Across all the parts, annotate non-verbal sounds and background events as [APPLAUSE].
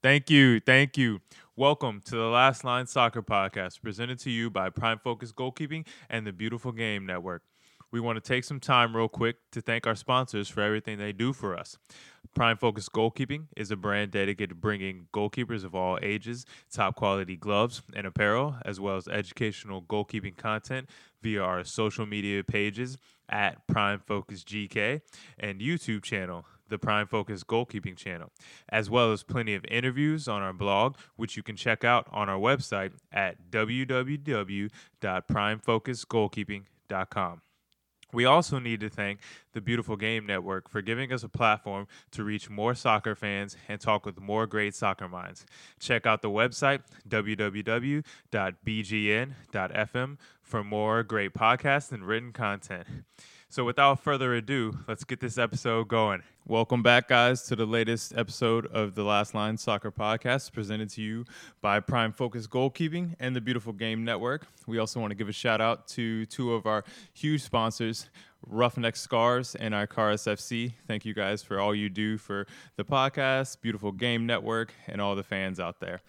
Thank you. Thank you. Welcome to the Last Line Soccer Podcast, presented to you by Prime Focus Goalkeeping and the Beautiful Game Network. We want to take some time, real quick, to thank our sponsors for everything they do for us. Prime Focus Goalkeeping is a brand dedicated to bringing goalkeepers of all ages top quality gloves and apparel, as well as educational goalkeeping content via our social media pages at Prime Focus GK and YouTube channel, the Prime Focus Goalkeeping channel, as well as plenty of interviews on our blog, which you can check out on our website at www.primefocusgoalkeeping.com. We also need to thank the Beautiful Game Network for giving us a platform to reach more soccer fans and talk with more great soccer minds. Check out the website, www.bgn.fm, for more great podcasts and written content. So, without further ado, let's get this episode going. Welcome back, guys, to the latest episode of the Last Line Soccer Podcast, presented to you by Prime Focus Goalkeeping and the Beautiful Game Network. We also want to give a shout out to two of our huge sponsors, Ruffneck Scarves and Icarus FC. Thank you guys for all you do for the podcast, Beautiful Game Network, and all the fans out there.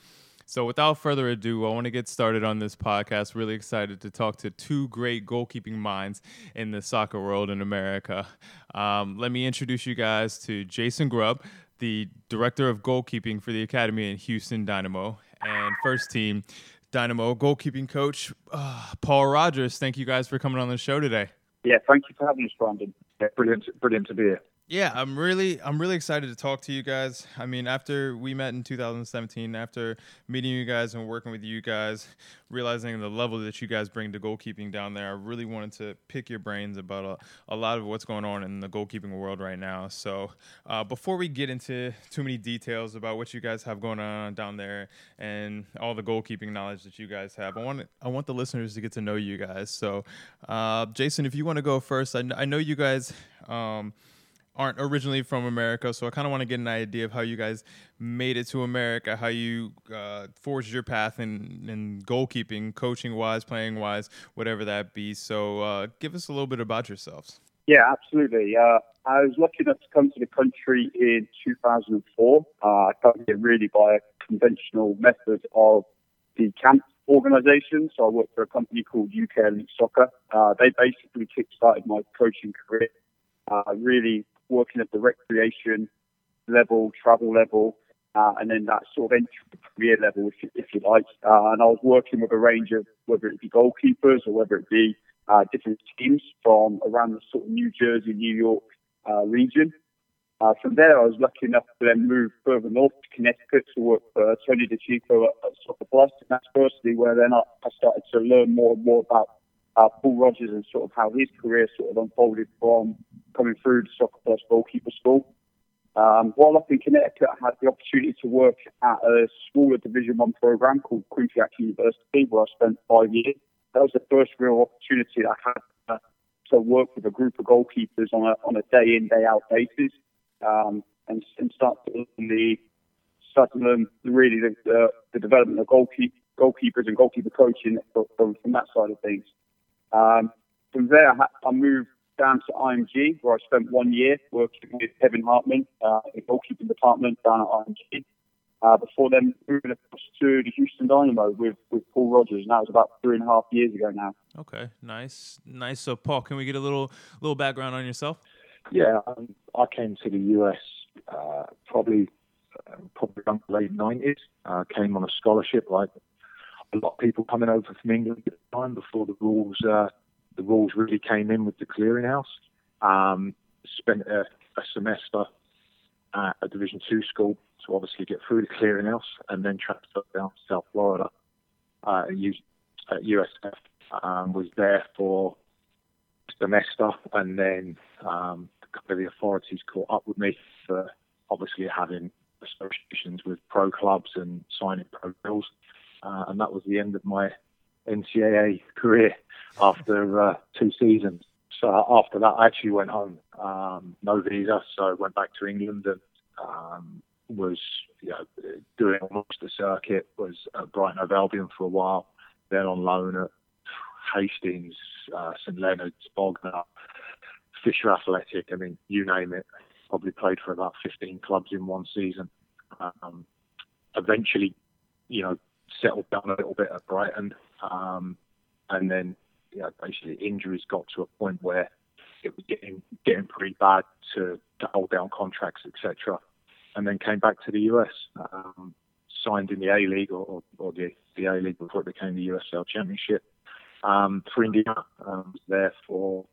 So, without further ado, I want to get started on this podcast. Really excited to talk to two great goalkeeping minds in the soccer world in America. Um, let me introduce you guys to Jason Grubb, the director of goalkeeping for the Academy in Houston Dynamo, and first team Dynamo goalkeeping coach uh, Paul Rogers. Thank you guys for coming on the show today. Yeah, thank you for having us, Brandon. Yeah, brilliant, brilliant to be here. Yeah, I'm really I'm really excited to talk to you guys. I mean, after we met in 2017, after meeting you guys and working with you guys, realizing the level that you guys bring to goalkeeping down there, I really wanted to pick your brains about a, a lot of what's going on in the goalkeeping world right now. So, uh, before we get into too many details about what you guys have going on down there and all the goalkeeping knowledge that you guys have, I want I want the listeners to get to know you guys. So, uh, Jason, if you want to go first, I, I know you guys. Um, aren't originally from America, so I kind of want to get an idea of how you guys made it to America, how you uh, forged your path in, in goalkeeping, coaching wise, playing wise, whatever that be. So, uh, give us a little bit about yourselves. Yeah, absolutely. Uh, I was lucky enough to come to the country in 2004. Uh, I came here really by a conventional method of the camp organisation. So I worked for a company called UK Elite Soccer. Uh, they basically kick-started my coaching career. Uh, really working at the recreation level, travel level, uh, and then that sort of entry career level, if you, if you like. Uh, and I was working with a range of whether it be goalkeepers or whether it be uh, different teams from around the sort of New Jersey, New York uh, region. Uh, from there, I was lucky enough to then move further north to Connecticut to work for Tony DiCicco at, at Soccer Plus, and that's firstly where then I, I started to learn more and more about uh, Paul Rogers and sort of how his career sort of unfolded from coming through the Soccer Plus goalkeeper school. Um, while up in Connecticut, I had the opportunity to work at a smaller Division One program called Quinnipiac University, where I spent five years. That was the first real opportunity I had uh, to work with a group of goalkeepers on a on a day in day out basis, um, and, and start to the start to learn really the, the, the development of goalkeep, goalkeepers and goalkeeper coaching from, from that side of things. Um, from there, I moved down to IMG, where I spent one year working with Kevin Hartman uh, in the goalkeeping department down at IMG. Uh, before then, moving across to the Houston Dynamo with, with Paul Rogers, and that was about three and a half years ago now. Okay, nice, nice. So, Paul, can we get a little little background on yourself? Yeah, um, I came to the US uh, probably uh, probably around the late nineties. Uh, came on a scholarship, like a lot of people coming over from England at the time before the rules uh, the rules really came in with the clearinghouse. Um, spent a, a, semester at a Division Two school to obviously get through the clearinghouse, and then transferred down to South Florida uh, at USF. Um, was there for a semester, and then um, the authorities caught up with me for obviously having associations with pro clubs and signing pro bills, uh, and that was the end of my NCAA career after uh, two seasons. So after that, I actually went home, um, no visa, so I went back to England and um, was you know, doing almost the circuit. Was at Brighton Hove Albion for a while, then on loan at Hastings, uh, St Leonard's, Bognor, Fisher Athletic. I mean, you name it. Probably played for about 15 clubs in one season. Um, eventually, you know, settled down a little bit at Brighton, um, and then basically injuries got to a point where it was getting getting pretty bad to, to hold down contracts, etc. And then came back to the US, um, signed in the A League or, or the, the A League before it became the USL Championship um, for Indiana. Um, was there for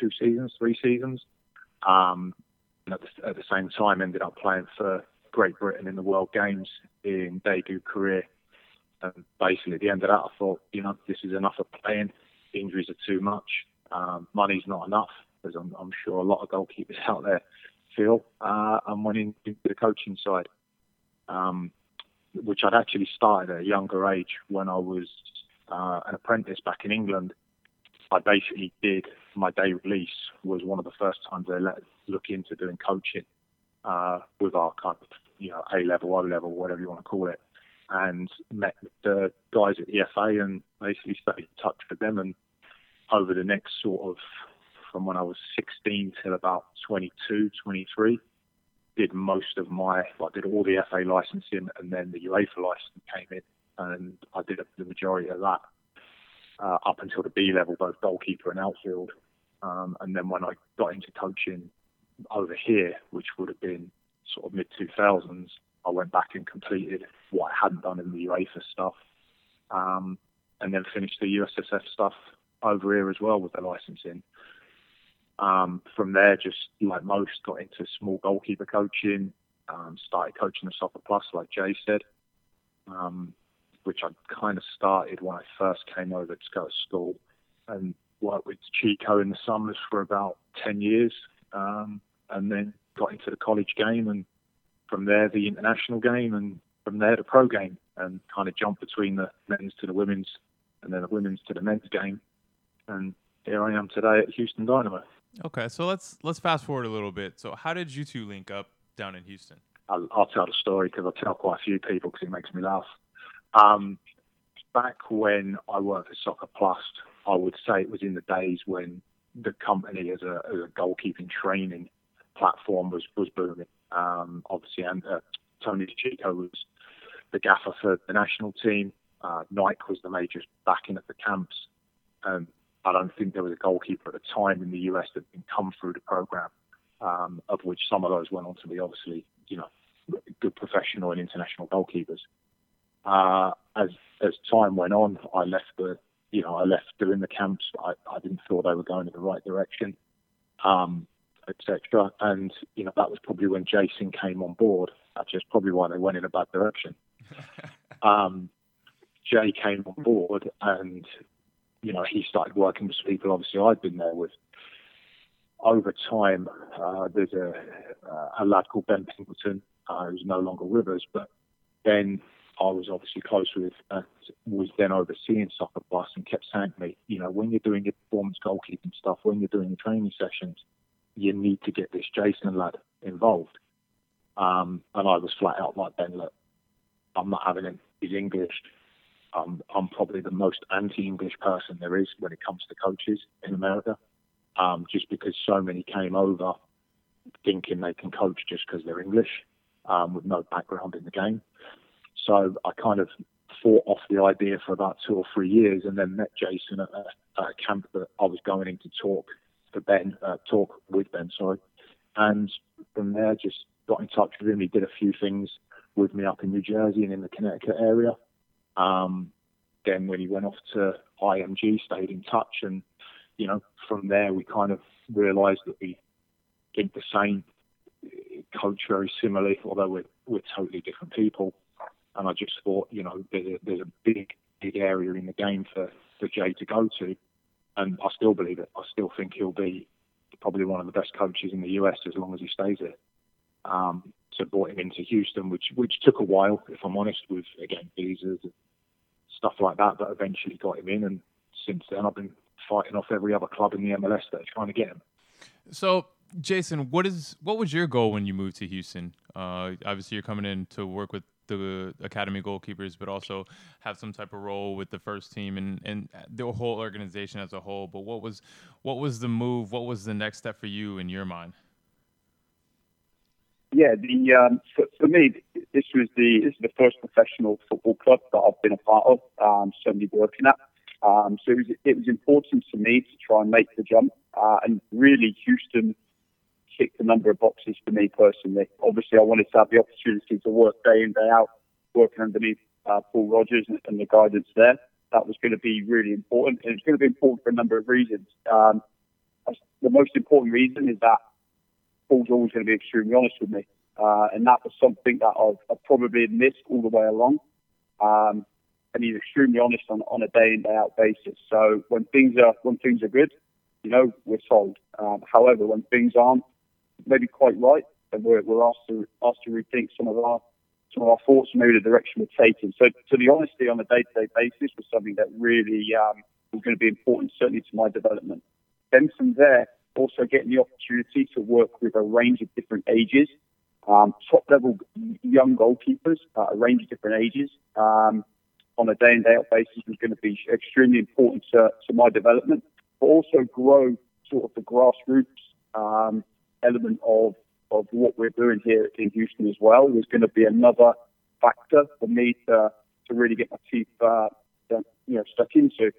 two seasons, three seasons. Um, at the, at the same time, ended up playing for Great Britain in the World Games in debut career. And basically, at the end of that, I thought, you know, this is enough of playing. Injuries are too much. Um, money's not enough, as I'm, I'm, sure a lot of goalkeepers [LAUGHS] out there feel. Uh, and went into the coaching side, um, which I'd actually started at a younger age when I was uh, an apprentice back in England. I basically did my day release was one of the first times I let look into doing coaching uh, with our kind of you know A level, O level, whatever you want to call it, and met the guys at EFA and basically stayed in touch with them. And over the next sort of from when I was 16 till about 22, 23, did most of my, I did all the FA licensing and then the UEFA license came in, and I did the majority of that uh, up until the B level, both goalkeeper and outfield. Um, and then when I got into coaching over here, which would have been sort of mid 2000s, I went back and completed what I hadn't done in the UEFA stuff, um, and then finished the USSF stuff over here as well with the licensing. Um, from there, just like most, got into small goalkeeper coaching, um, started coaching the Soccer Plus, like Jay said, um, which I kind of started when I first came over to go to school and worked with Chico in the summers for about 10 years, um, and then got into the college game and from there the international game and from there the pro game and kind of jumped between the men's to the women's and then the women's to the men's game and here I am today at Houston Dynamo. Okay, so let's let's fast forward a little bit. So how did you two link up down in Houston? I'll, I'll tell the story because I tell quite a few people because it makes me laugh. Um, back when I worked at Soccer Plus, I would say it was in the days when the company as a, as a goalkeeping training platform was was booming. Um, obviously, and uh, Tony Chico was the gaffer for the national team. Uh, Nike was the major backing of the camps. Um, I don't think there was a goalkeeper at the time in the US that had come through the program, um, of which some of those went on to be obviously, you know, good professional and international goalkeepers. Uh, as as time went on, I left the, you know, I left doing the camps. I, I didn't feel they were going in the right direction. Um, etc. And you know that was probably when Jason came on board. That's just probably why they went in a bad direction. [LAUGHS] um, Jay came on board, and you know he started working with people. Obviously, I'd been there with. Over time, uh, there's a, uh, a lad called Ben Pingleton uh, who's no longer with us, but Ben I was obviously close with uh, was then overseeing Soccer Plus and kept saying to me, you know, when you're doing your performance goalkeeping stuff, when you're doing your training sessions, you need to get this Jason lad involved. Um, and I was flat out like, Ben, look, I'm not having him. He's English. Um, I'm probably the most anti-English person there is when it comes to coaches in America, um, just because so many came over thinking they can coach just because they're English um, with no background in the game. So I kind of fought off the idea for about two or three years and then met Jason at a, at a camp that I was going in to talk for Ben, uh, talk with Ben, sorry. And from there, just got in touch with him. He did a few things with me up in New Jersey and in the Connecticut area. Um, then when he went off to IMG, stayed in touch, and you know, from there we kind of realised that we think the same, coach very similarly, although we're we're totally different people. And I just thought, you know, there's a, there's a big big area in the game for for Jay to go to, and I still believe it. I still think he'll be probably one of the best coaches in the US as long as he stays there. Um, so brought him into Houston, which which took a while, if I'm honest, with again visas and stuff like that, but eventually got him in. And since then, I've been fighting off every other club in the MLS that are trying to get him. So, Jason, what is what was your goal when you moved to Houston? Uh, obviously, you're coming in to work with the academy goalkeepers, but also have some type of role with the first team and, and the whole organization as a whole. But what was what was the move? What was the next step for you in your mind? Yeah, the um, for, for, me, this was the this is the first professional football club that I've been a part of, um, certainly working at. Um, so it was, it was important to me to try and make the jump, uh, and really Houston ticked a number of boxes for me personally. Obviously, I wanted to have the opportunity to work day in day out, working underneath uh, Paul Rogers and, and, the guidance there. That was going to be really important, and it's going to be important for a number of reasons. Um, the most important reason is that Paul's always going to be extremely honest with me. Uh, and that was something that I've, I've, probably missed all the way along. Um, and he's extremely honest on, on a day in day out basis. So when things are when things are good, you know, we're sold. Um, however, when things aren't maybe quite right, and we're, we're asked to asked to rethink some of our some of our thoughts maybe the direction we're taking. So, to the honesty on a day to day basis was something that really um, was going to be important, certainly to my development. Then from there, also getting the opportunity to work with a range of different ages, um, top level young goalkeepers, uh, a range of different ages, um, on a day in day out basis was going to be extremely important to, to my development, but also grow sort of the grassroots um, element of of what we're doing here in Houston as well was going to be another factor for me to to really get my teeth uh, you know stuck into.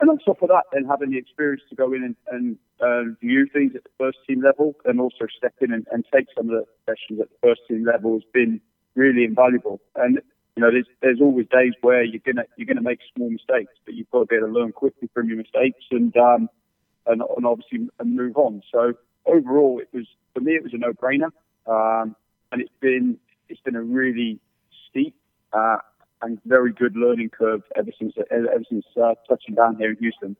And on top of that, then having the experience to go in and, and uh, view things at the first team level and also step in and, and take some of the sessions at the first team level has been really invaluable. And you know, there's there's always days where you're gonna you're gonna make small mistakes, but you've got to be able to learn quickly from your mistakes and um and, and obviously and move on. So overall, it was for me it was a no-brainer, um, and it's been it's been a really steep uh, and very good learning curve ever since ever since uh, touching down here in Houston.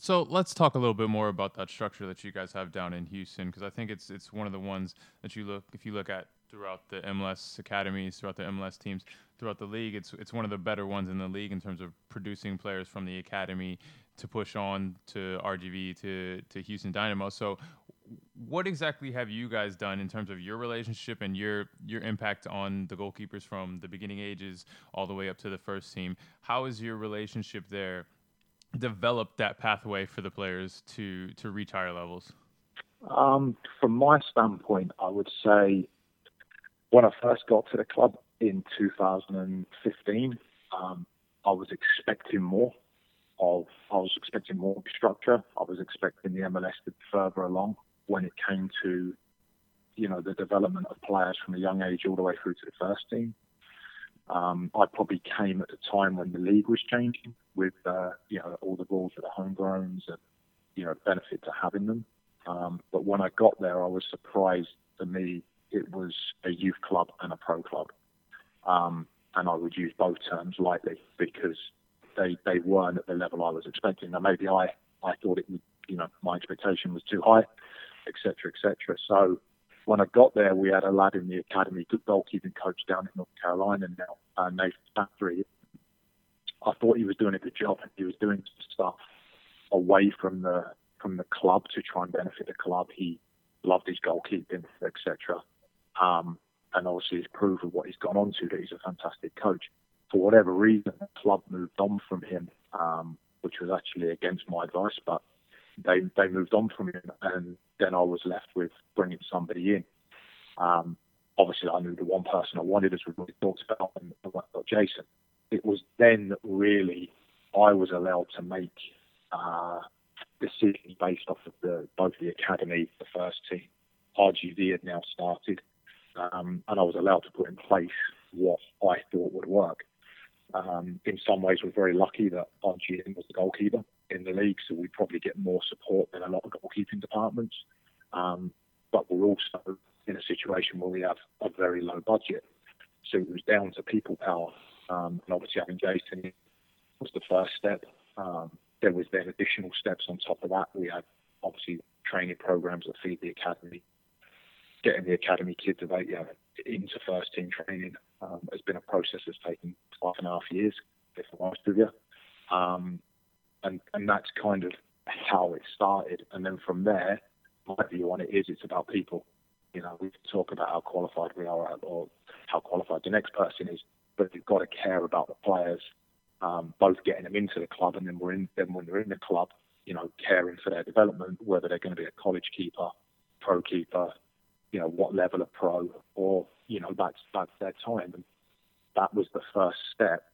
So let's talk a little bit more about that structure that you guys have down in Houston, because I think it's it's one of the ones that you look if you look at throughout the MLS academies, throughout the MLS teams, throughout the league, it's it's one of the better ones in the league in terms of producing players from the academy to push on to RGV to to Houston Dynamo. So what exactly have you guys done in terms of your relationship and your your impact on the goalkeepers from the beginning ages all the way up to the first team? How has your relationship there developed that pathway for the players to to reach higher levels? Um, from my standpoint, I would say when I first got to the club in 2015, um, I was expecting more of I was expecting more structure. I was expecting the MLS to be further along when it came to, you know, the development of players from a young age all the way through to the first team. Um, I probably came at the time when the league was changing with, uh, you know, all the rules of the homegrowns and, you know, benefit to having them. Um, but when I got there, I was surprised for me it was a youth club and a pro club. Um, and I would use both terms lightly because they, they weren't at the level I was expecting. Now, maybe I, I thought it would, you know, my expectation was too high etc., etc. So when I got there, we had a lad in the academy, good goalkeeping coach down in North Carolina now, uh, Nathan Factory. I thought he was doing a good job. He was doing stuff away from the from the club to try and benefit the club. He loved his goalkeeping, etc. Um, and obviously, he's proven what he's gone on to that he's a fantastic coach. For whatever reason, the club moved on from him, um, which was actually against my advice, but they they moved on from him, and then I was left with bringing somebody in. Um, obviously, I knew the one person I wanted, as we already talked about, and I got Jason. It was then really I was allowed to make uh, decisions based off of the both the academy, the first team. RGV had now started, um, and I was allowed to put in place what I thought would work. Um, in some ways, we're very lucky that RGM was the goalkeeper in the league, so we probably get more support than a lot of goalkeeping departments. Um, but we're also in a situation where we have a very low budget, so it was down to people power. Um, and obviously, having Jason was the first step. Um, there was then additional steps on top of that. We had obviously training programs that feed the academy, getting the academy kids of eight, yeah, into first team training um, has been a process that's taken five and a half years, if I'm honest you. Um, and, and that's kind of how it started. And then from there, my view on it is it's about people. You know, we talk about how qualified we are or how qualified the next person is, but you've got to care about the players, um, both getting them into the club and then we're in then when they're in the club, you know, caring for their development, whether they're going to be a college keeper, pro keeper, you know, what level of pro or, you know, that's, that's their time. And that was the first step.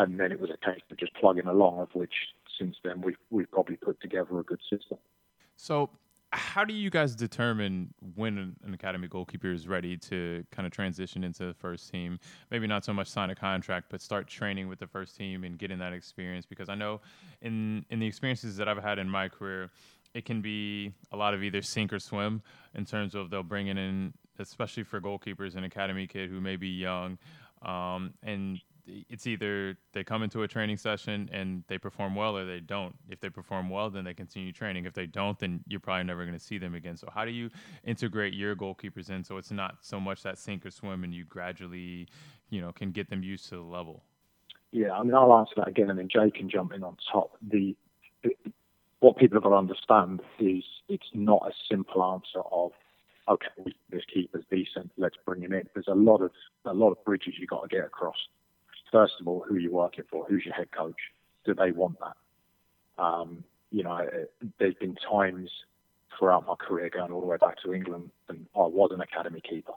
And then it was a case of just plugging along, of which since then we've, we've probably put together a good system. So how do you guys determine when an, academy goalkeeper is ready to kind of transition into the first team? Maybe not so much sign a contract, but start training with the first team and getting that experience. Because I know in in the experiences that I've had in my career, it can be a lot of either sink or swim in terms of they'll bring in, especially for goalkeepers, an academy kid who may be young, um, and it's either they come into a training session and they perform well or they don't. If they perform well, then they continue training. If they don't, then you're probably never going to see them again. So how do you integrate your goalkeepers in so it's not so much that sink or swim and you gradually, you know, can get them used to the level? Yeah, I mean, I'll answer that again, and then Jay can jump in on top. The what people have got to understand is it's not a simple answer of okay, this keeper's decent, let's bring him in. There's a lot of a lot of bridges you've got to get across first of all, who are you're working for, who's your head coach, do they want that? Um, you know, there's been times throughout my career going all the way back to England, and I was an academy keeper,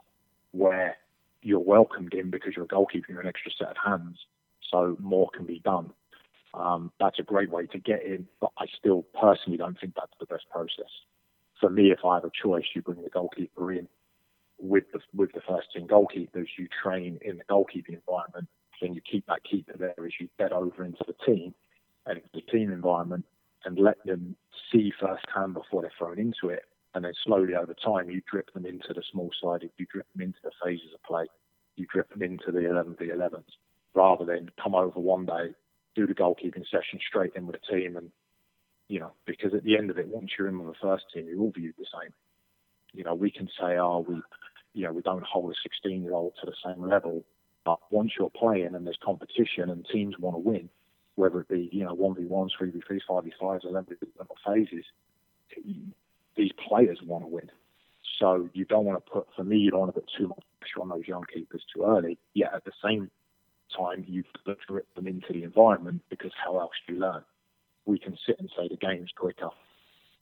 where you're welcomed in because you're a goalkeeper, you're an extra set of hands, so more can be done. Um, that's a great way to get in, but I still personally don't think that's the best process. For me, if I have a choice, you bring the goalkeeper in with the with the first team goalkeepers. You train in the goalkeeping environment then you keep that keeper there as you get over into the team and the team environment and let them see firsthand before they're thrown into it. And then slowly over time, you drip them into the small sided, you drip them into the phases of play, you drip them into the 11 v 11s, rather than come over one day, do the goalkeeping session straight in with the team. And, you know, because at the end of it, once you're in with the first team, you're all viewed the same. You know, we can say, oh, we, you know, we don't hold a 16 year old to the same level but once you're playing and there's competition and teams want to win, whether it be you know one v ones, three v threes, five v fives, eleven phases, these players want to win. So you don't want to put, for me, you don't want to put too much pressure on those young keepers too early. Yet at the same time, you've drip them into the environment because how else do you learn? We can sit and say the game's quicker,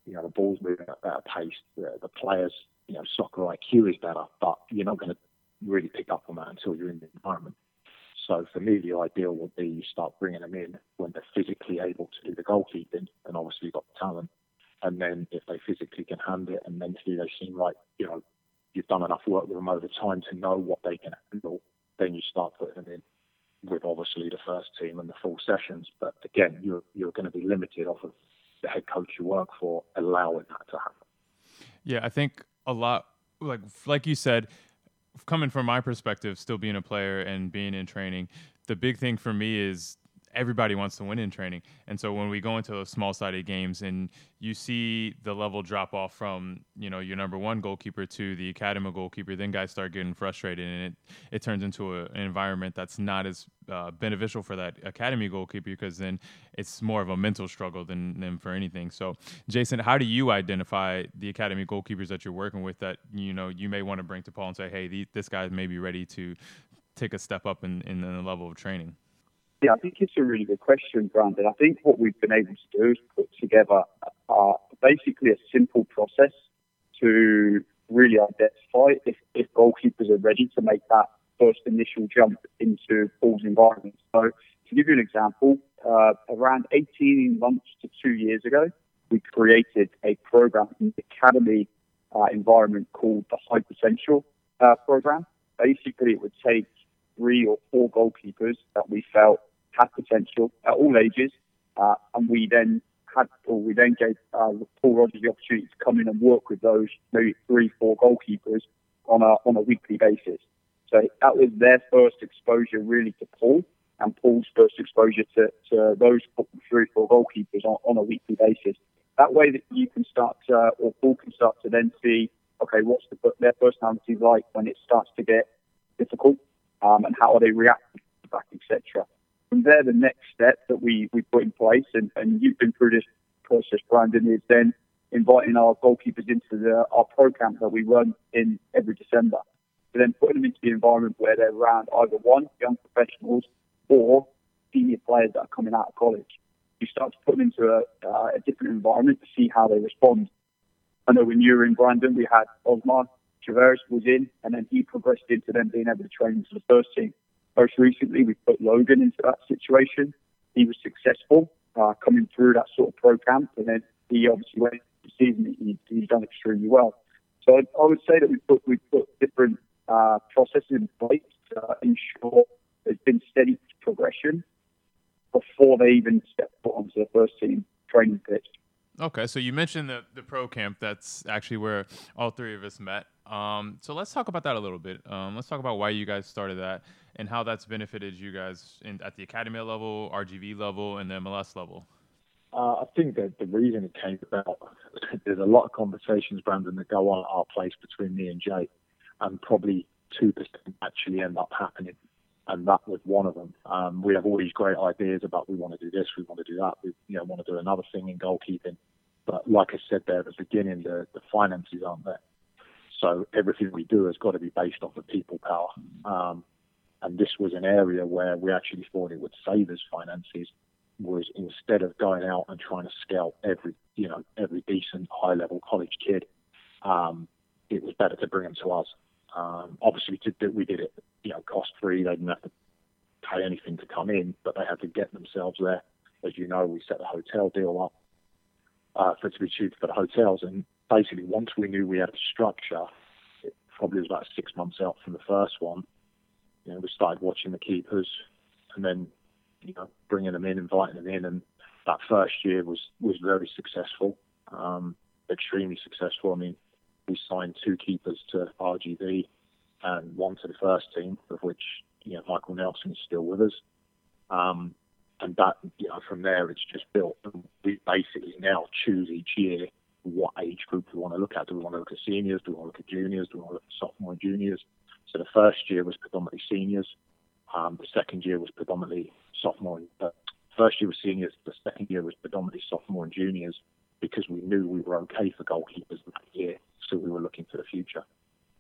you know, the ball's moving at a better pace, the, the players, you know, soccer IQ is better, but you're not going to really pick up on that until you're in the environment. So for me, the ideal would be you start bringing them in when they're physically able to do the goalkeeping and obviously got the talent. And then if they physically can handle it and mentally they seem like, you know, you've done enough work with them over time to know what they can handle, then you start putting them in with obviously the first team and the full sessions. But again, you're you're going to be limited off of the head coach you work for allowing that to happen. Yeah, I think a lot like like you said, coming from my perspective, still being a player and being in training, the big thing for me is everybody wants to win in training. And so when we go into those small sided games and you see the level drop off from, you know, your number one goalkeeper to the academy goalkeeper, then guys start getting frustrated and it, it turns into a, an environment that's not as uh, beneficial for that academy goalkeeper because then it's more of a mental struggle than, than for anything. So Jason, how do you identify the academy goalkeepers that you're working with that, you know, you may want to bring to Paul and say, hey, the, this guy may be ready to take a step up in, in the level of training? Yeah, I think it's a really good question, Brandon. I think what we've been able to do is put together uh, basically a simple process to really identify if, if goalkeepers are ready to make that first initial jump into Paul's environment. So, to give you an example, uh, around 18 months to two years ago, we created a program in the academy uh, environment called the High Potential uh, program. Basically, it would take three or four goalkeepers that we felt had potential at all ages, uh, and we then had, or we then gave uh, Paul Rogers the opportunity to come in and work with those maybe three, four goalkeepers on a on a weekly basis. So that was their first exposure really to Paul, and Paul's first exposure to, to those three, four goalkeepers on, on a weekly basis. That way that you can start to, or Paul can start to then see, okay, what's the, their personality like when it starts to get difficult, um, and how are they reacting back, etc. From there, the next step that we, we put in place, and, and you've been through this process, Brandon, is then inviting our goalkeepers into the, our program that we run in every December. So then putting them into the environment where they're around either one, young professionals, or senior players that are coming out of college. You start to put them into a, uh, a different environment to see how they respond. I know when you were in Brandon, we had Osmar Tavares was in, and then he progressed into them being able to train for the first team. Most recently, we put Logan into that situation. He was successful uh, coming through that sort of pro camp, and then he obviously went into the season. He, he's done extremely well. So I, I would say that we put we put different uh, processes in place to ensure there's been steady progression before they even step foot onto the first team training pitch. Okay, so you mentioned the the pro camp. That's actually where all three of us met. Um, so let's talk about that a little bit. Um, let's talk about why you guys started that and how that's benefited you guys in, at the academy level, RGV level, and the MLS level. Uh, I think that the reason it came about, [LAUGHS] there's a lot of conversations, Brandon, that go on at our place between me and Jay, and probably 2% actually end up happening. And that was one of them. Um, we have all these great ideas about we want to do this, we want to do that, we you know, want to do another thing in goalkeeping. But like I said there at the beginning, the, the finances aren't there. So everything we do has got to be based off of people power. Um, and this was an area where we actually thought it would save us finances was instead of going out and trying to scout every you know every decent high level college kid, um, it was better to bring them to us. Um, obviously, to, we did it you know cost free. They didn't have to pay anything to come in, but they had to get themselves there. As you know, we set the hotel deal up uh, for it to be cheap for the hotels, and basically once we knew we had a structure, it probably was about six months out from the first one. You know, we started watching the keepers, and then you know, bringing them in, inviting them in, and that first year was was very successful, um, extremely successful. I mean, we signed two keepers to RGV and one to the first team, of which you know Michael Nelson is still with us. Um, and that you know from there it's just built. We basically now choose each year what age group do we want to look at. Do we want to look at seniors? Do we want to look at juniors? Do we want to look at sophomore and juniors? So the first year was predominantly seniors. Um, the second year was predominantly sophomore. And, uh, first year was seniors. The second year was predominantly sophomore and juniors because we knew we were okay for goalkeepers that year, so we were looking for the future.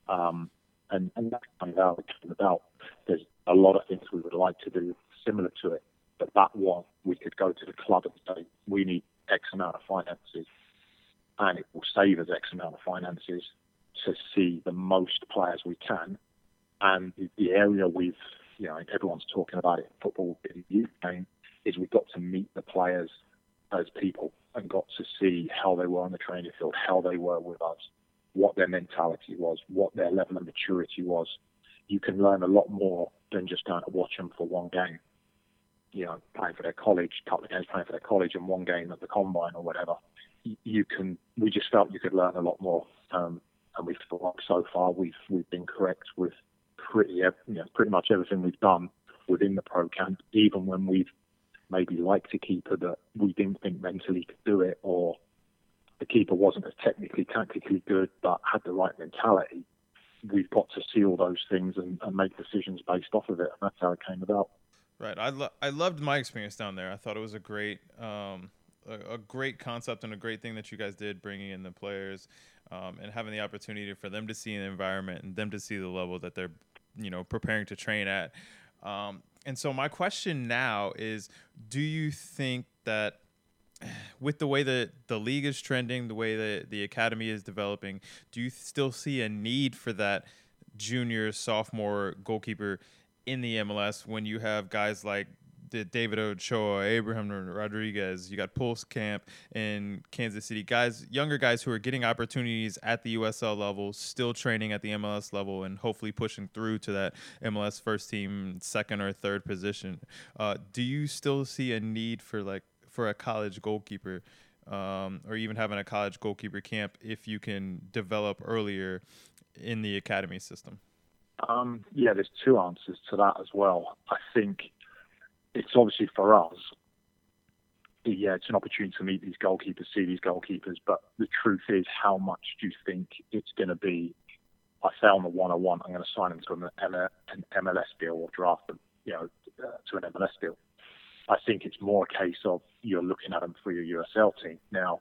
Um, and, and that's kind of how it came about. There's a lot of things we would like to do similar to it, but that one we could go to the club and say we need X amount of finances, and it will save us X amount of finances to see the most players we can. And the, area we've you know, everyone's talking about it in football in the youth game, is we've got to meet the players as people and got to see how they were on the training field, how they were with us, what their mentality was, what their level of maturity was. You can learn a lot more than just going to watch them for one game. You know, playing for their college, couple of games playing for their college, and one game at the combine or whatever. You can. We just felt you could learn a lot more, um, and we feel like so far we've we've been correct with pretty you know, pretty much everything we've done within the pro camp, even when we've maybe liked a keeper that we didn't think mentally could do it, or the keeper wasn't as technically, tactically good, but had the right mentality. We've got to see all those things and, and make decisions based off of it, and that's how it came about. Right. I lo- I loved my experience down there. I thought it was a great um, a, a, great concept and a great thing that you guys did, bringing in the players um, and having the opportunity for them to see an environment and them to see the level that they're you know preparing to train at. Um, and so my question now is, do you think that [SIGHS] with the way that the league is trending, the way that the academy is developing, do you still see a need for that junior, sophomore goalkeeper in the MLS when you have guys like David Ochoa, Abraham Rodriguez. You got Pulskamp in Kansas City. Guys, younger guys who are getting opportunities at the USL level, still training at the MLS level, and hopefully pushing through to that MLS first team second or third position. Uh, do you still see a need for like for a college goalkeeper? Um, or even having a college goalkeeper camp if you can develop earlier in the academy system? Um, yeah, there's two answers to that as well. I think it's obviously for us. Yeah, it's an opportunity to meet these goalkeepers, see these goalkeepers. But the truth is, how much do you think it's going to be? I on the 101, I'm going to sign them to an MLS deal or draft them, you know, uh, to an MLS deal. I think it's more a case of you're looking at them for your USL team. Now,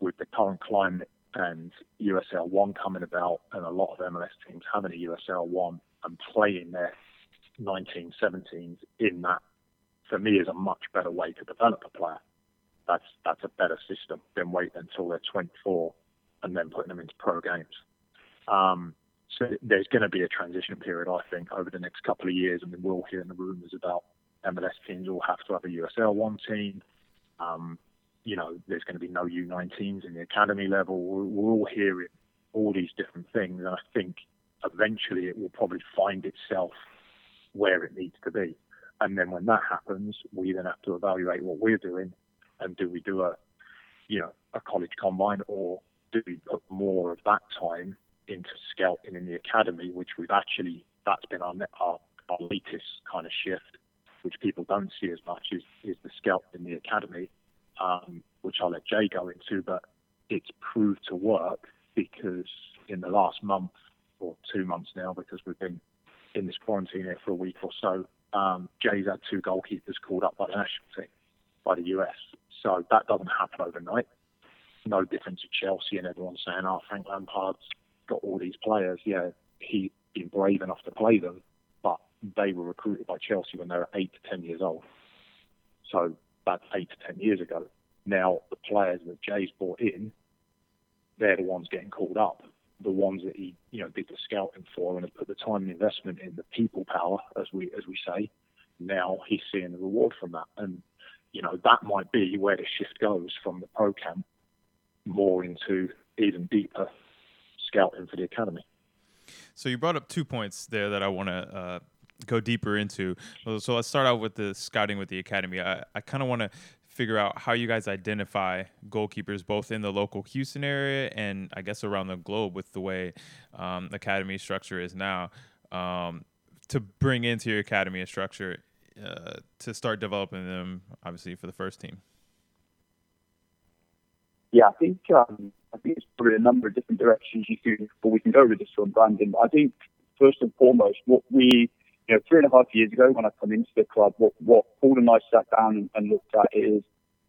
with the current climate and USL 1 coming about, and a lot of MLS teams having a USL 1 and playing their 19, 17s in that for me is a much better way to develop a player. That's that's a better system than waiting until they're 24 and then putting them into pro games. Um, so there's going to be a transition period, I think, over the next couple of years. I mean, we're all hearing the rumours about MLS teams will have to have a USL one team. Um, you know, there's going to be no U19s in the academy level. We're, we're all hearing all these different things, and I think eventually it will probably find itself where it needs to be. And then when that happens, we then have to evaluate what we're doing, and do we do a, you know, a college combine, or do we put more of that time into scouting in the academy, which we've actually that's been our our, our latest kind of shift, which people don't see as much is is the scout in the academy, um, which I'll let Jay go into, but it's proved to work because in the last month or two months now, because we've been in this quarantine here for a week or so, um, Jay's had two goalkeepers called up by the national team, by the US. So that doesn't happen overnight. No difference to Chelsea and everyone saying, oh, Frank Lampard's got all these players. Yeah, he's been brave enough to play them, but they were recruited by Chelsea when they were eight to ten years old. So that's eight to ten years ago. Now the players that Jay's brought in, they're the ones getting called up the ones that he you know did the scouting for and have put the time and investment in the people power as we as we say now he's seeing the reward from that. And you know that might be where the shift goes from the pro camp more into even deeper scouting for the academy. So you brought up two points there that i want to uh, go deeper into. So let's start out with the scouting with the academy. I, I kind of want to figure out how you guys identify goalkeepers both in the local Houston area and I guess around the globe with the way um, academy structure is now um, to bring into your academy a structure uh, to start developing them obviously for the first team. Yeah, I think um, I think it's probably a number of different directions you can, but we can go with this one, Brandon. I think first and foremost, what we you know, three and a half years ago when I come into the club, what, what Paul and I sat down and, looked at is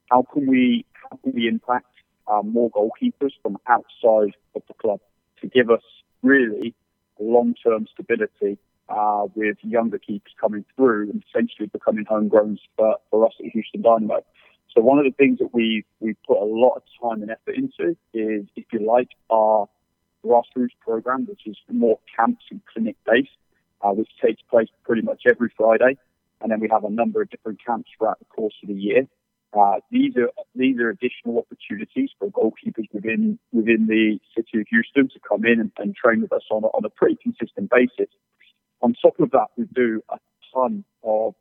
how can we how can we impact uh, more goalkeepers from outside of the club to give us really long-term stability uh, with younger keepers coming through and essentially becoming homegrown for, for us at Houston Dynamo. So one of the things that we we put a lot of time and effort into is, if you like, our grassroots program, which is more camps and clinic based uh, which takes place pretty much every Friday. And then we have a number of different camps throughout the course of the year. Uh, these are these are additional opportunities for goalkeepers within within the city of Houston to come in and, and train with us on a, on a pretty consistent basis. On top of that, we do a ton of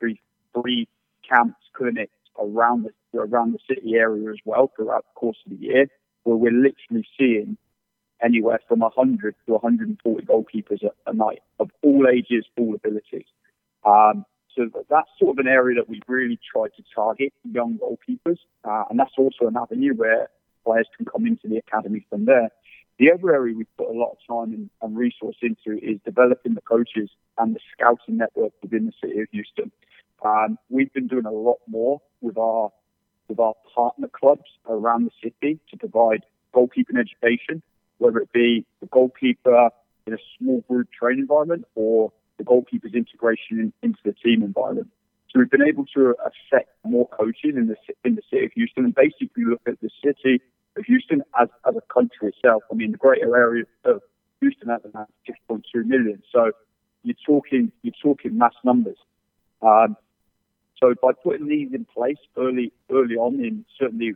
be free camps, clinics around the around the city area as well throughout the course of the year, where we're literally seeing anywhere from 100 to 140 goalkeepers a, a night of all ages, all abilities. Um, so that's sort of an area that we've really try to target young goalkeepers, uh, and that's also an avenue where players can come into the academy from there. The other area we've put a lot of time and, and resource into is developing the coaches and the scouting network within the city of Houston. Um, we've been doing a lot more with our with our partner clubs around the city to provide goalkeeping education whether it be the goalkeeper in a small group training environment or the goalkeeper's integration in, into the team environment. So we've been able to affect more coaches in the in the city of Houston and basically look at the city of Houston as, as a country itself. I mean, the greater area of Houston at has about 6.2 million. So you're talking you're talking mass numbers. Um, so by putting these in place early early on, in certainly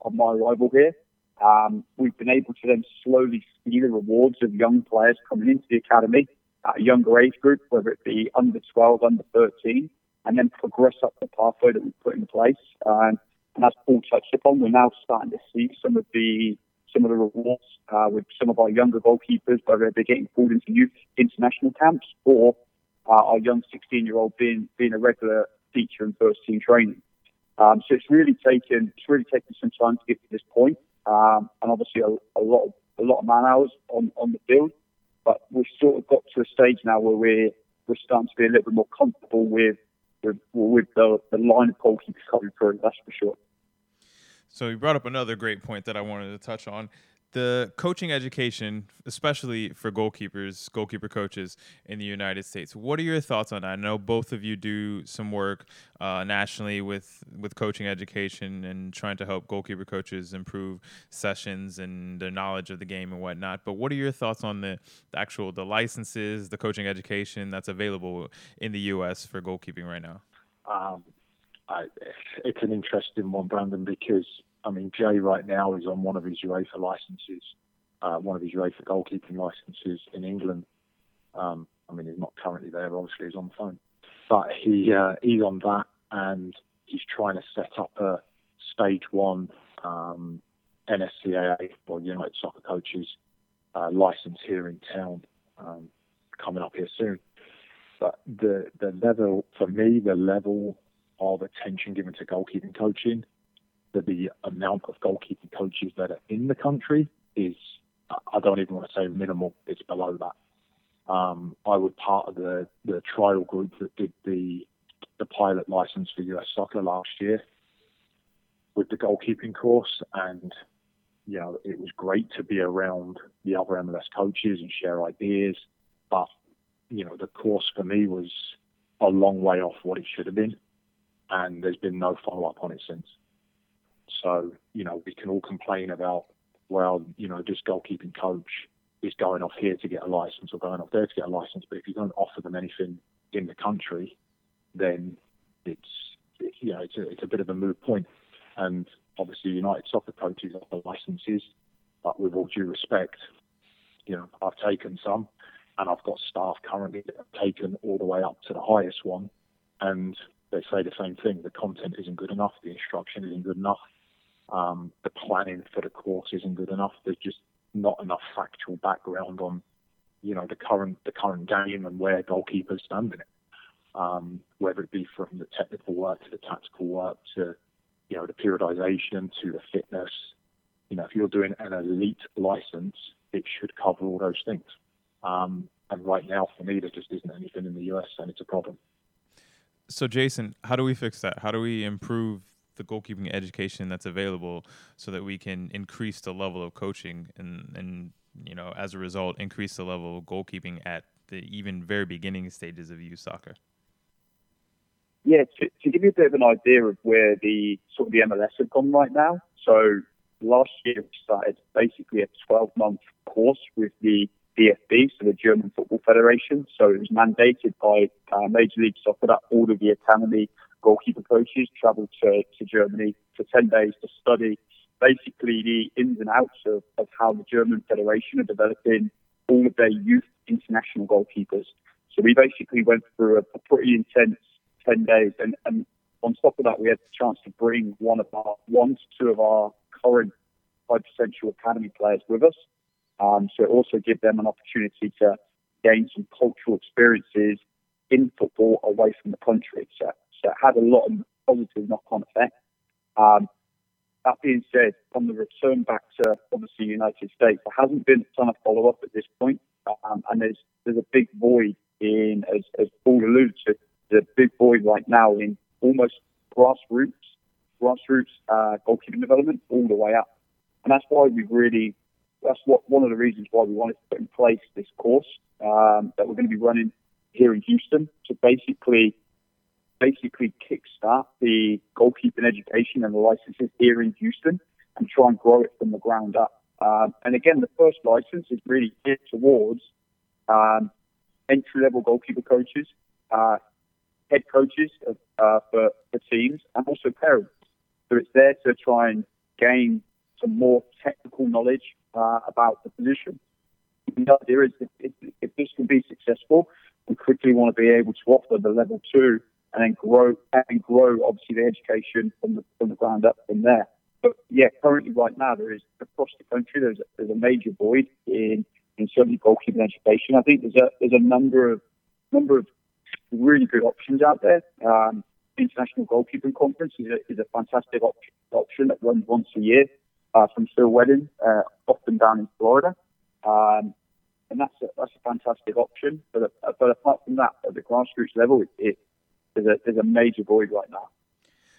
on my arrival here, um, we've been able to then slowly see the rewards of young players coming into the academy at a younger age group, whether it be under 12, under 13, and then progress up the pathway that we've put in place. Um, and as Paul touched upon, we're now starting to see some of the some of the rewards uh, with some of our younger goalkeepers, whether they're getting pulled into youth international camps or uh, our young 16-year-old being being a regular feature in first team training. Um, so it's really taken it's really taken some time to get to this point um, and obviously a, a, lot of a lot of man hours on, on the field. But we've sort of got to a stage now where we're we're starting to be a little bit more comfortable with with, with the, the line of goalkeepers coming through. That's for sure. So you brought up another great point that I wanted to touch on. The coaching education, especially for goalkeepers, goalkeeper coaches in the United States. What are your thoughts on that? I know both of you do some work uh, nationally with with coaching education and trying to help goalkeeper coaches improve sessions and their knowledge of the game and whatnot. But what are your thoughts on the, the actual the licenses, the coaching education that's available in the U.S. for goalkeeping right now? Um, I, it's an interesting one, Brandon, because I mean, Jay right now is on one of his UEFA licenses, uh, one of his UEFA goalkeeping licenses in England. Um, I mean, he's not currently there, obviously, he's on the phone. But he uh, he's on that and he's trying to set up a stage one um, NSCAA or United Soccer Coaches uh, license here in town um, coming up here soon. But the the level for me, the level of attention given to goalkeeping coaching the amount of goalkeeping coaches that are in the country is, I don't even want to say minimal, it's below that. Um, I was part of the, the trial group that did the, the pilot license for US soccer last year with the goalkeeping course. And, you know, it was great to be around the other MLS coaches and share ideas. But, you know, the course for me was a long way off what it should have been. And there's been no follow up on it since. So, you know, we can all complain about, well, you know, this goalkeeping coach is going off here to get a license or going off there to get a license. But if you don't offer them anything in the country, then it's, you know, it's a, it's a bit of a moot point. And obviously, United Soccer coaches offer licenses, but with all due respect, you know, I've taken some, and I've got staff currently that have taken all the way up to the highest one, and they say the same thing: the content isn't good enough, the instruction isn't good enough, um, the planning for the course isn't good enough. There's just not enough factual background on, you know, the current the current game and where goalkeepers stand in it. Um, whether it be from the technical work to the tactical work to, you know, the periodization to the fitness. You know, if you're doing an elite license, it should cover all those things. Um, and right now, for me, there just isn't anything in the US, and it's a problem. So, Jason, how do we fix that? How do we improve the goalkeeping education that's available so that we can increase the level of coaching and and you know as a result increase the level of goalkeeping at the even very beginning stages of youth soccer yeah to, to give you a bit of an idea of where the sort of the MLS have gone right now so last year we started basically a 12 month course with the DFB, so the German Football Federation. So it was mandated by uh, Major League Soccer that all of the academy goalkeeper coaches travel to, to Germany for 10 days to study basically the ins and outs of, of how the German Federation are developing all of their youth international goalkeepers. So we basically went through a, a pretty intense 10 days. And, and on top of that, we had the chance to bring one of our, one to two of our current high potential academy players with us. Um, so it also give them an opportunity to gain some cultural experiences in football away from the country. So so it had a lot of positive knock-on effect. Um, that being said, on the return back to obviously the United States, there hasn't been a ton of follow-up at this point, um, and there's there's a big void in, as, as Paul alluded to, there's a big void right now in almost grassroots, grassroots uh, goalkeeping development all the way up, and that's why we really, that's what one of the reasons why we wanted to put in place this course um, that we're going to be running here in Houston to basically basically kickstart the goalkeeping education and the licenses here in Houston and try and grow it from the ground up. Um, and again, the first license is really geared towards um, entry level goalkeeper coaches, uh, head coaches of, uh, for, for teams, and also parents. So it's there to try and gain some more technical knowledge uh, about the position. The idea is that if, if this can be successful, we quickly want to be able to offer the level two and then grow and grow obviously the education from the from the ground up from there. But yeah, currently right now there is across the country there's a, there's a major void in in certainly goalkeeping education. I think there's a there's a number of number of really good options out there. Um, International Goalkeeping Conference is a, is a fantastic op- option that runs once a year uh, from Phil Wheddon, uh, often down in Florida. Um, and that's a, that's a fantastic option. But, but apart from that, at the grassroots level, it, it there's a there's a major void right now.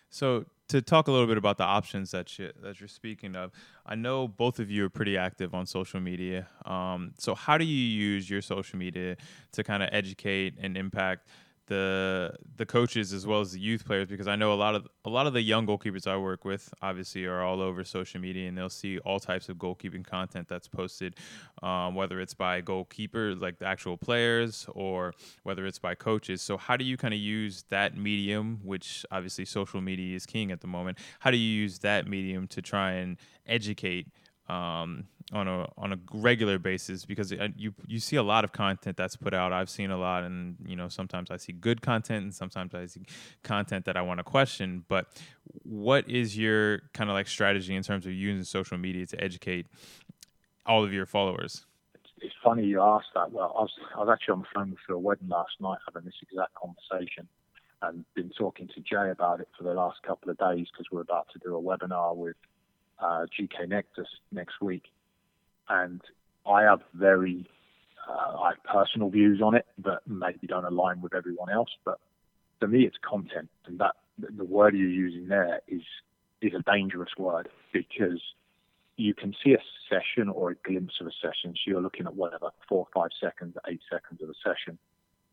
So to talk a little bit about the options that you that you're speaking of, I know both of you are pretty active on social media. Um, so how do you use your social media to kind of educate and impact the the coaches as well as the youth players because I know a lot of a lot of the young goalkeepers I work with obviously are all over social media and they'll see all types of goalkeeping content that's posted, um, whether it's by goalkeepers like the actual players or whether it's by coaches. So how do you kind of use that medium, which obviously social media is king at the moment? How do you use that medium to try and educate? Um, on a on a regular basis because uh, you you see a lot of content that's put out. I've seen a lot, and you know sometimes I see good content, and sometimes I see content that I want to question. But what is your kind of like strategy in terms of using social media to educate all of your followers? It's funny you asked that. Well, I was I was actually on the phone with a wedding last night having this exact conversation, and been talking to Jay about it for the last couple of days because we're about to do a webinar with uh, GK Nectar next week and I have very uh, I have personal views on it, but maybe don't align with everyone else. But for me, it's content, and that the word you're using there is is a dangerous word because you can see a session or a glimpse of a session. So you're looking at whatever four, five seconds, eight seconds of a session,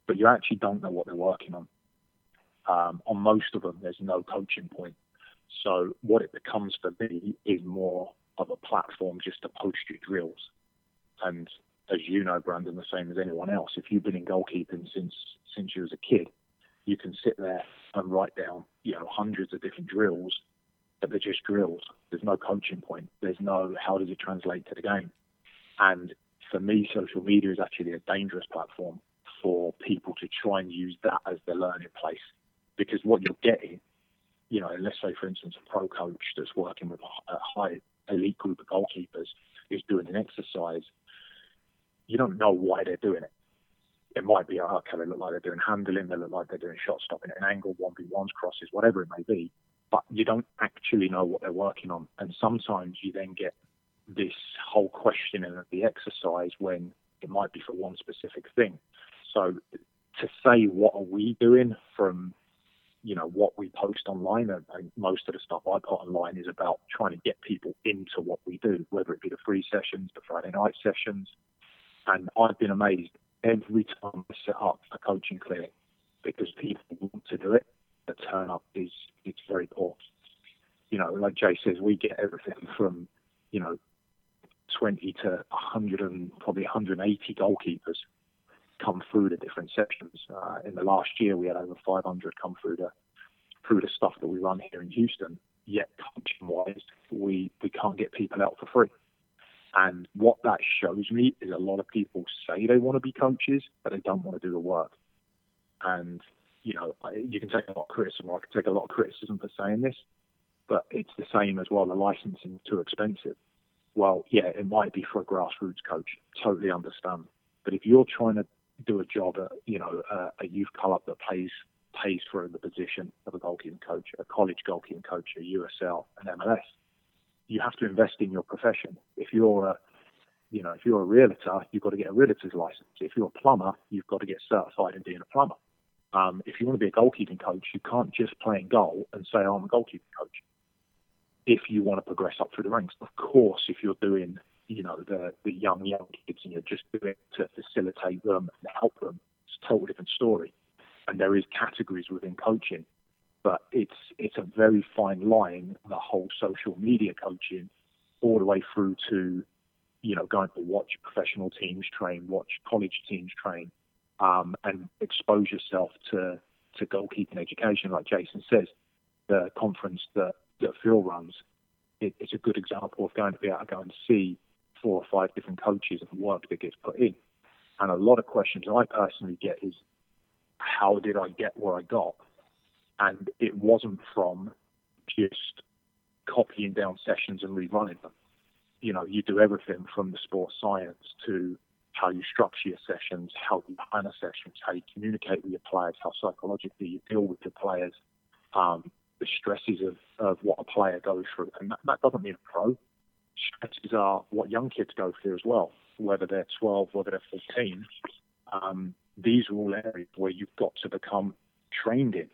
but you actually don't know what they're working on. Um, on most of them, there's no coaching point. So what it becomes for me is more of a platform just to post your drills. And as you know, Brandon, the same as anyone else, if you've been in goalkeeping since since you was a kid, you can sit there and write down, you know, hundreds of different drills, but they're just drills. There's no coaching point. There's no how does it translate to the game. And for me, social media is actually a dangerous platform for people to try and use that as their learning place. Because what you're getting, you know, let's say for instance a pro coach that's working with a high elite group of goalkeepers is doing an exercise, you don't know why they're doing it. It might be, oh, okay, they look like they're doing handling, they look like they're doing shot stopping at an angle, 1v1s, crosses, whatever it may be, but you don't actually know what they're working on. And sometimes you then get this whole questioning of the exercise when it might be for one specific thing. So to say, what are we doing from you know what we post online and, and, most of the stuff I put online is about trying to get people into what we do, whether it be the free sessions, the Friday night sessions. And I've been amazed every time I set up a coaching clinic because people want to do it. The turn up is it's very poor. You know, like Jay says, we get everything from you know 20 to 100 and probably 180 goalkeepers come through the different sections. Uh, in the last year, we had over 500 come through the through the stuff that we run here in Houston. Yet, coaching wise, we we can't get people out for free. And what that shows me is a lot of people say they want to be coaches, but they don't want to do the work. And you know, you can take a lot of criticism, I can take a lot of criticism for saying this, but it's the same as well. The licensing is too expensive. Well, yeah, it might be for a grassroots coach. Totally understand. But if you're trying to do a job at you know uh, a youth club that pays pays for the position of a goalkeeping coach, a college goalkeeping coach, a USL, an MLS. You have to invest in your profession. If you're a you know, if you're a realtor, you've got to get a realtor's license. If you're a plumber, you've got to get certified in being a plumber. Um, if you want to be a goalkeeping coach, you can't just play in goal and say, oh, I'm a goalkeeping coach. If you want to progress up through the ranks, of course, if you're doing you know, the, the young, young kids and you're just doing it to facilitate them and help them. It's a totally different story. And there is categories within coaching, but it's it's a very fine line, the whole social media coaching, all the way through to, you know, going to watch professional teams train, watch college teams train, um, and expose yourself to, to goalkeeping education. Like Jason says, the conference that, that Phil runs, it, it's a good example of going to be able to go and see four or five different coaches and work that gets put in. And a lot of questions I personally get is, how did I get where I got? And it wasn't from just copying down sessions and rerunning them. You know, you do everything from the sports science to how you structure your sessions, how you plan a sessions, how you communicate with your players, how psychologically you deal with your players, um, the stresses of, of what a player goes through. And that, that doesn't mean a pro stresses are what young kids go through as well, whether they're 12, whether they're 14. Um, these are all areas where you've got to become trained in.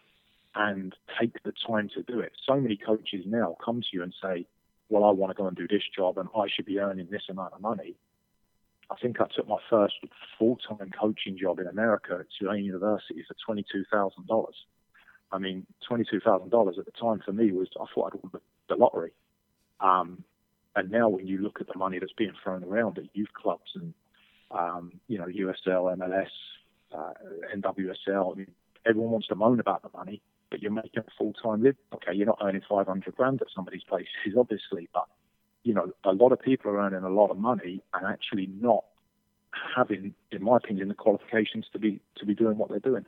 and take the time to do it. So many coaches now come to you and say, well, I want to go and do this job and I should be earning this amount of money. I think I took my first full-time coaching job in America at Tulane University for $22,000. I mean, $22,000 at the time for me was, I thought I'd won the lottery. Um, and now when you look at the money that's being thrown around at youth clubs and, um, you know, USL, MLS, uh, NWSL, I mean, everyone wants to moan about the money, but you're making a full-time living. Okay, you're not earning 500 grand at some of these places, [LAUGHS] obviously, but you know, a lot of people are earning a lot of money and actually not having, in my opinion, the qualifications to be to be doing what they're doing.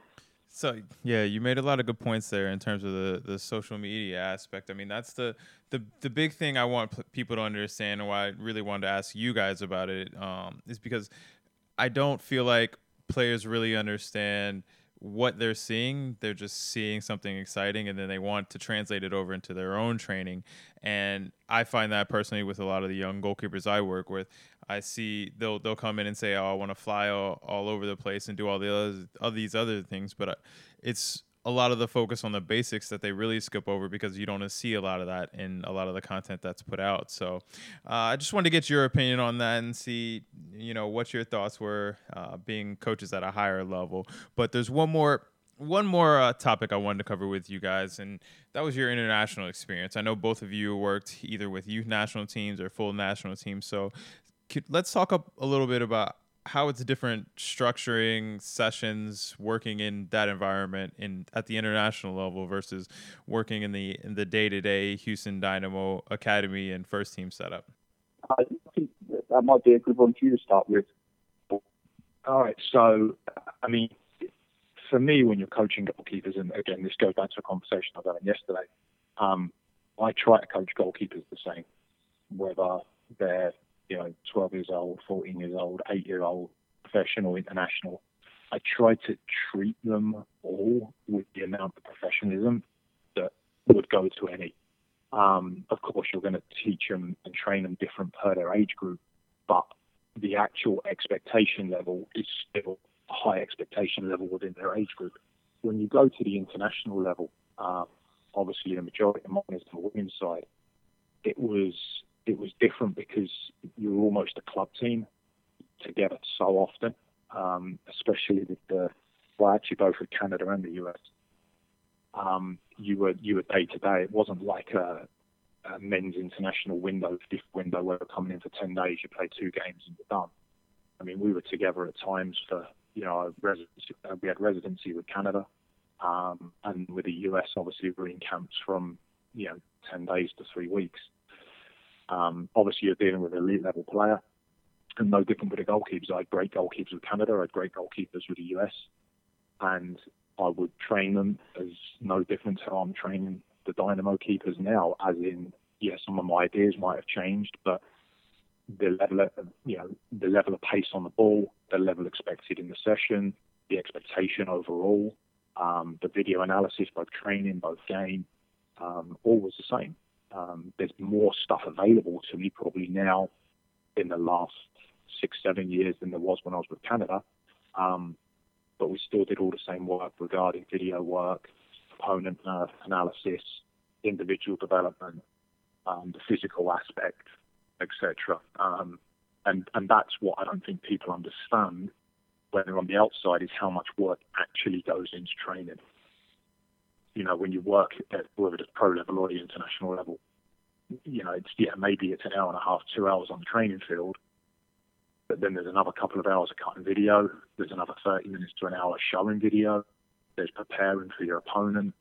So yeah, you made a lot of good points there in terms of the, the social media aspect. I mean, that's the the the big thing I want p- people to understand, and why I really wanted to ask you guys about it, um, is because I don't feel like players really understand what they're seeing. They're just seeing something exciting and then they want to translate it over into their own training. And I find that personally with a lot of the young goalkeepers I work with, I see they'll they'll come in and say, "Oh, I want to fly all, all over the place and do all the other all these other things," but uh, it's a lot of the focus on the basics that they really skip over because you don't see a lot of that in a lot of the content that's put out. So uh, I just wanted to get your opinion on that and see, you know, what your thoughts were uh, being coaches at a higher level. But there's one more. One more uh, topic I wanted to cover with you guys, and that was your international experience. I know both of you worked either with youth national teams or full national teams. So let's talk up a little bit about how it's different structuring sessions working in that environment in at the international level versus working in the in the day-to-day Houston Dynamo academy and first team setup. I think that might be a good one for you to start with. All right, so I mean, for me, when you're coaching goalkeepers, and again, this goes back to a conversation I was having yesterday. Um, I try to coach goalkeepers the same, whether they're you know, 12 years old, 14 years old, 8 year old, professional, international. I try to treat them all with the amount of professionalism that would go to any. Um, of course, you're going to teach them and train them different per their age group, but the actual expectation level is still a high expectation level within their age group. When you go to the international level, uh, obviously the majority of mine is the women's side. It was it was different because you were almost a club team together so often, um, especially with the well, actually both with Canada and the US. Um, you were you were day to day. It wasn't like a, a men's international window, FIFA window, where we're coming in for ten days, you play two games and you're done. I mean, we were together at times for you know residency. Uh, we had residency with Canada, um, and with the US, obviously, we were in camps from you know ten days to three weeks. Um, obviously, you're dealing with an elite level player, and no different with the goalkeepers. I had great goalkeepers with Canada, I had great goalkeepers with the US, and I would train them as no different to how I'm training the Dynamo keepers now. As in, yes, some of my ideas might have changed, but the level of you know the level of pace on the ball, the level expected in the session, the expectation overall, um, the video analysis, both training, both game, um, all was the same. Um, there's more stuff available to me probably now in the last six, seven years than there was when I was with Canada. Um, but we still did all the same work regarding video work, opponent uh, analysis, individual development, um, the physical aspect, etc. Um, and and that's what I don't think people understand when they're on the outside is how much work actually goes into training you know, when you work at whether it's pro level or the international level, you know, it's yeah, maybe it's an hour and a half, two hours on the training field, but then there's another couple of hours of cutting video. There's another 30 minutes to an hour showing video. There's preparing for your opponent,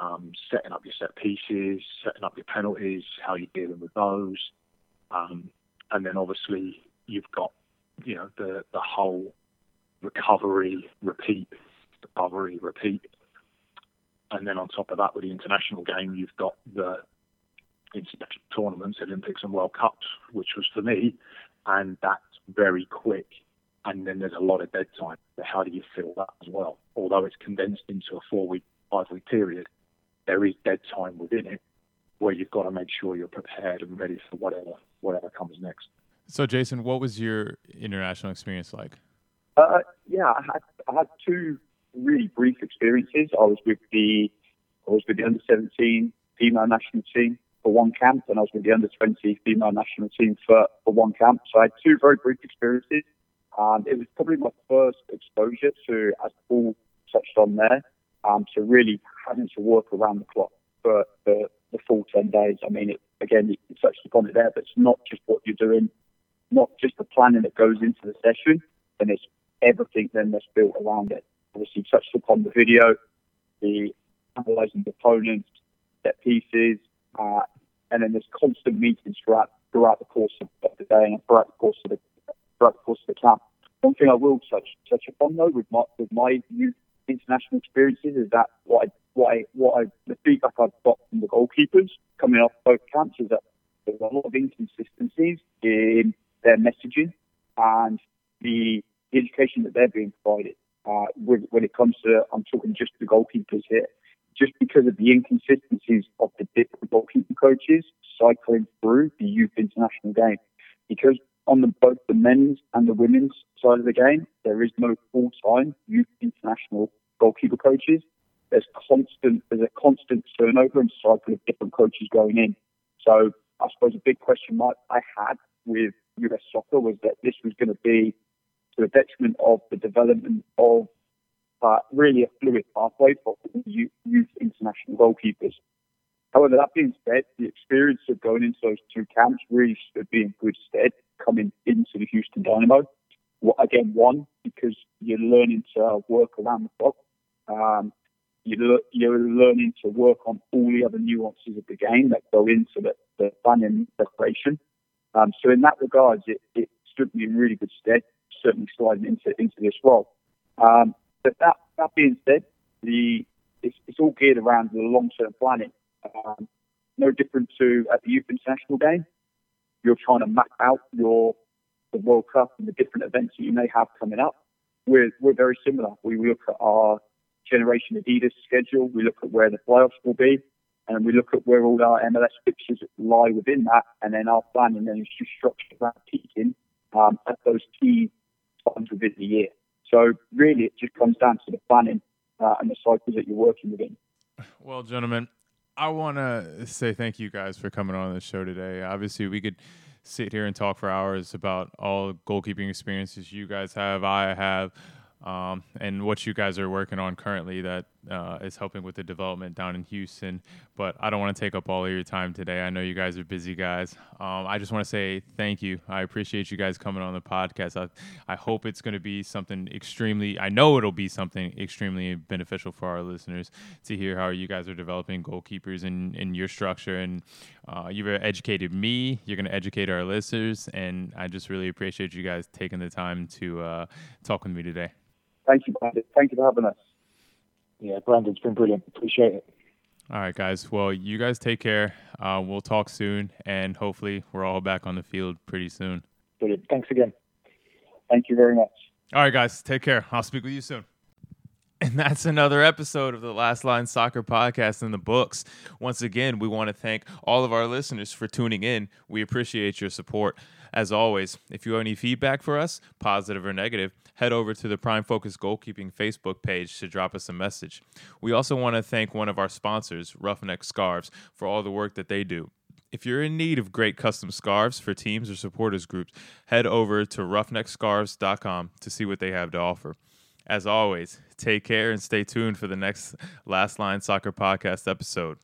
um, setting up your set pieces, setting up your penalties, how you're dealing with those, um, and then obviously you've got, you know, the the whole recovery, repeat, recovery, repeat and then on top of that, with the international game, you've got the international tournaments, Olympics and World Cups, which was for me, and that's very quick. And then there's a lot of dead time. So how do you fill that as well? Although it's condensed into a four-week, five-week period, there is dead time within it where you've got to make sure you're prepared and ready for whatever whatever comes next. So, Jason, what was your international experience like? Uh, yeah, I had I had two really brief experiences. I was with the I was with the under 17 female national team for one camp, and I was with the under 20 female national team for, for one camp. So I had two very brief experiences. And it was probably my first exposure to, as Paul touched on there, um, to really having to work around the clock for, for the full 10 days. I mean, it, again, you touched upon it there, but it's not just what you're doing, not just the planning that goes into the session, and it's everything then that's built around it. Obviously, touched upon the video, the analysing the opponents, set pieces, uh, and then there's constant meetings throughout throughout the course of, the day and throughout the course of the throughout the course of the camp. One thing I will touch touch upon though with my with my international experiences is that what I what I what I the feedback I've got from the goalkeepers coming off both camps is that there's a lot of inconsistencies in their messaging and the education that they're being provided. Uh, with, when it comes to, I'm talking just the goalkeepers here, just because of the inconsistencies of the different goalkeeper coaches cycling through the youth international game. Because on the, both the men's and the women's side of the game, there is no full-time youth international goalkeeper coaches. There's constant, there's a constant turnover and cycle of different coaches going in. So I suppose a big question mark I had with US soccer was that this was going to be to the detriment of the development of uh, really a fluid pathway for youth, international goalkeepers. However, that being said, the experience of going into those two camps really stood in good stead coming into the Houston Dynamo. Well, again, one, because you're learning to work around the clock. Um, you're, you're learning to work on all the other nuances of the game that go into the, the planning preparation. Um, so in that regard, it, it stood me in really good stead, certainly sliding into into this role. Um, but that that being said, the it's, it's all geared around the long term planning. Um, no different to at the youth international game. You're trying to map out your the World Cup and the different events that you may have coming up. We're we're very similar. We look at our Generation Adidas schedule. We look at where the playoffs will be, and we look at where all our MLS fixtures lie within that, and then our planning then is just structured around peaking um, at those key times within the year. So really, it just comes down to the planning uh, and the cycles that you're working within. Well, gentlemen, I want to say thank you guys for coming on the show today. Obviously, we could sit here and talk for hours about all goalkeeping experiences you guys have, I have, um, and what you guys are working on currently that uh, is helping with the development down in Houston. But I don't want to take up all of your time today. I know you guys are busy guys. Um, I just want to say thank you. I appreciate you guys coming on the podcast. I, I hope it's going to be something extremely, I know it'll be something extremely beneficial for our listeners to hear how you guys are developing goalkeepers in, in your structure. And uh, you've educated me, you're going to educate our listeners. And I just really appreciate you guys taking the time to uh, talk with me today. Thank you, Brandon. Thank you for having us. Yeah, Brandon's been brilliant. Appreciate it. All right, guys. Well, you guys take care. Uh, we'll talk soon, and hopefully, we're all back on the field pretty soon. Brilliant. Thanks again. Thank you very much. All right, guys. Take care. I'll speak with you soon. And that's another episode of the Last Line Soccer Podcast in the books. Once again, we want to thank all of our listeners for tuning in. We appreciate your support. As always, if you have any feedback for us, positive or negative, head over to the Prime Focus Goalkeeping Facebook page to drop us a message. We also want to thank one of our sponsors, Ruffneck Scarves, for all the work that they do. If you're in need of great custom scarves for teams or supporters groups, head over to ruffneckscarves.com to see what they have to offer. As always, take care and stay tuned for the next Last Line Soccer Podcast episode.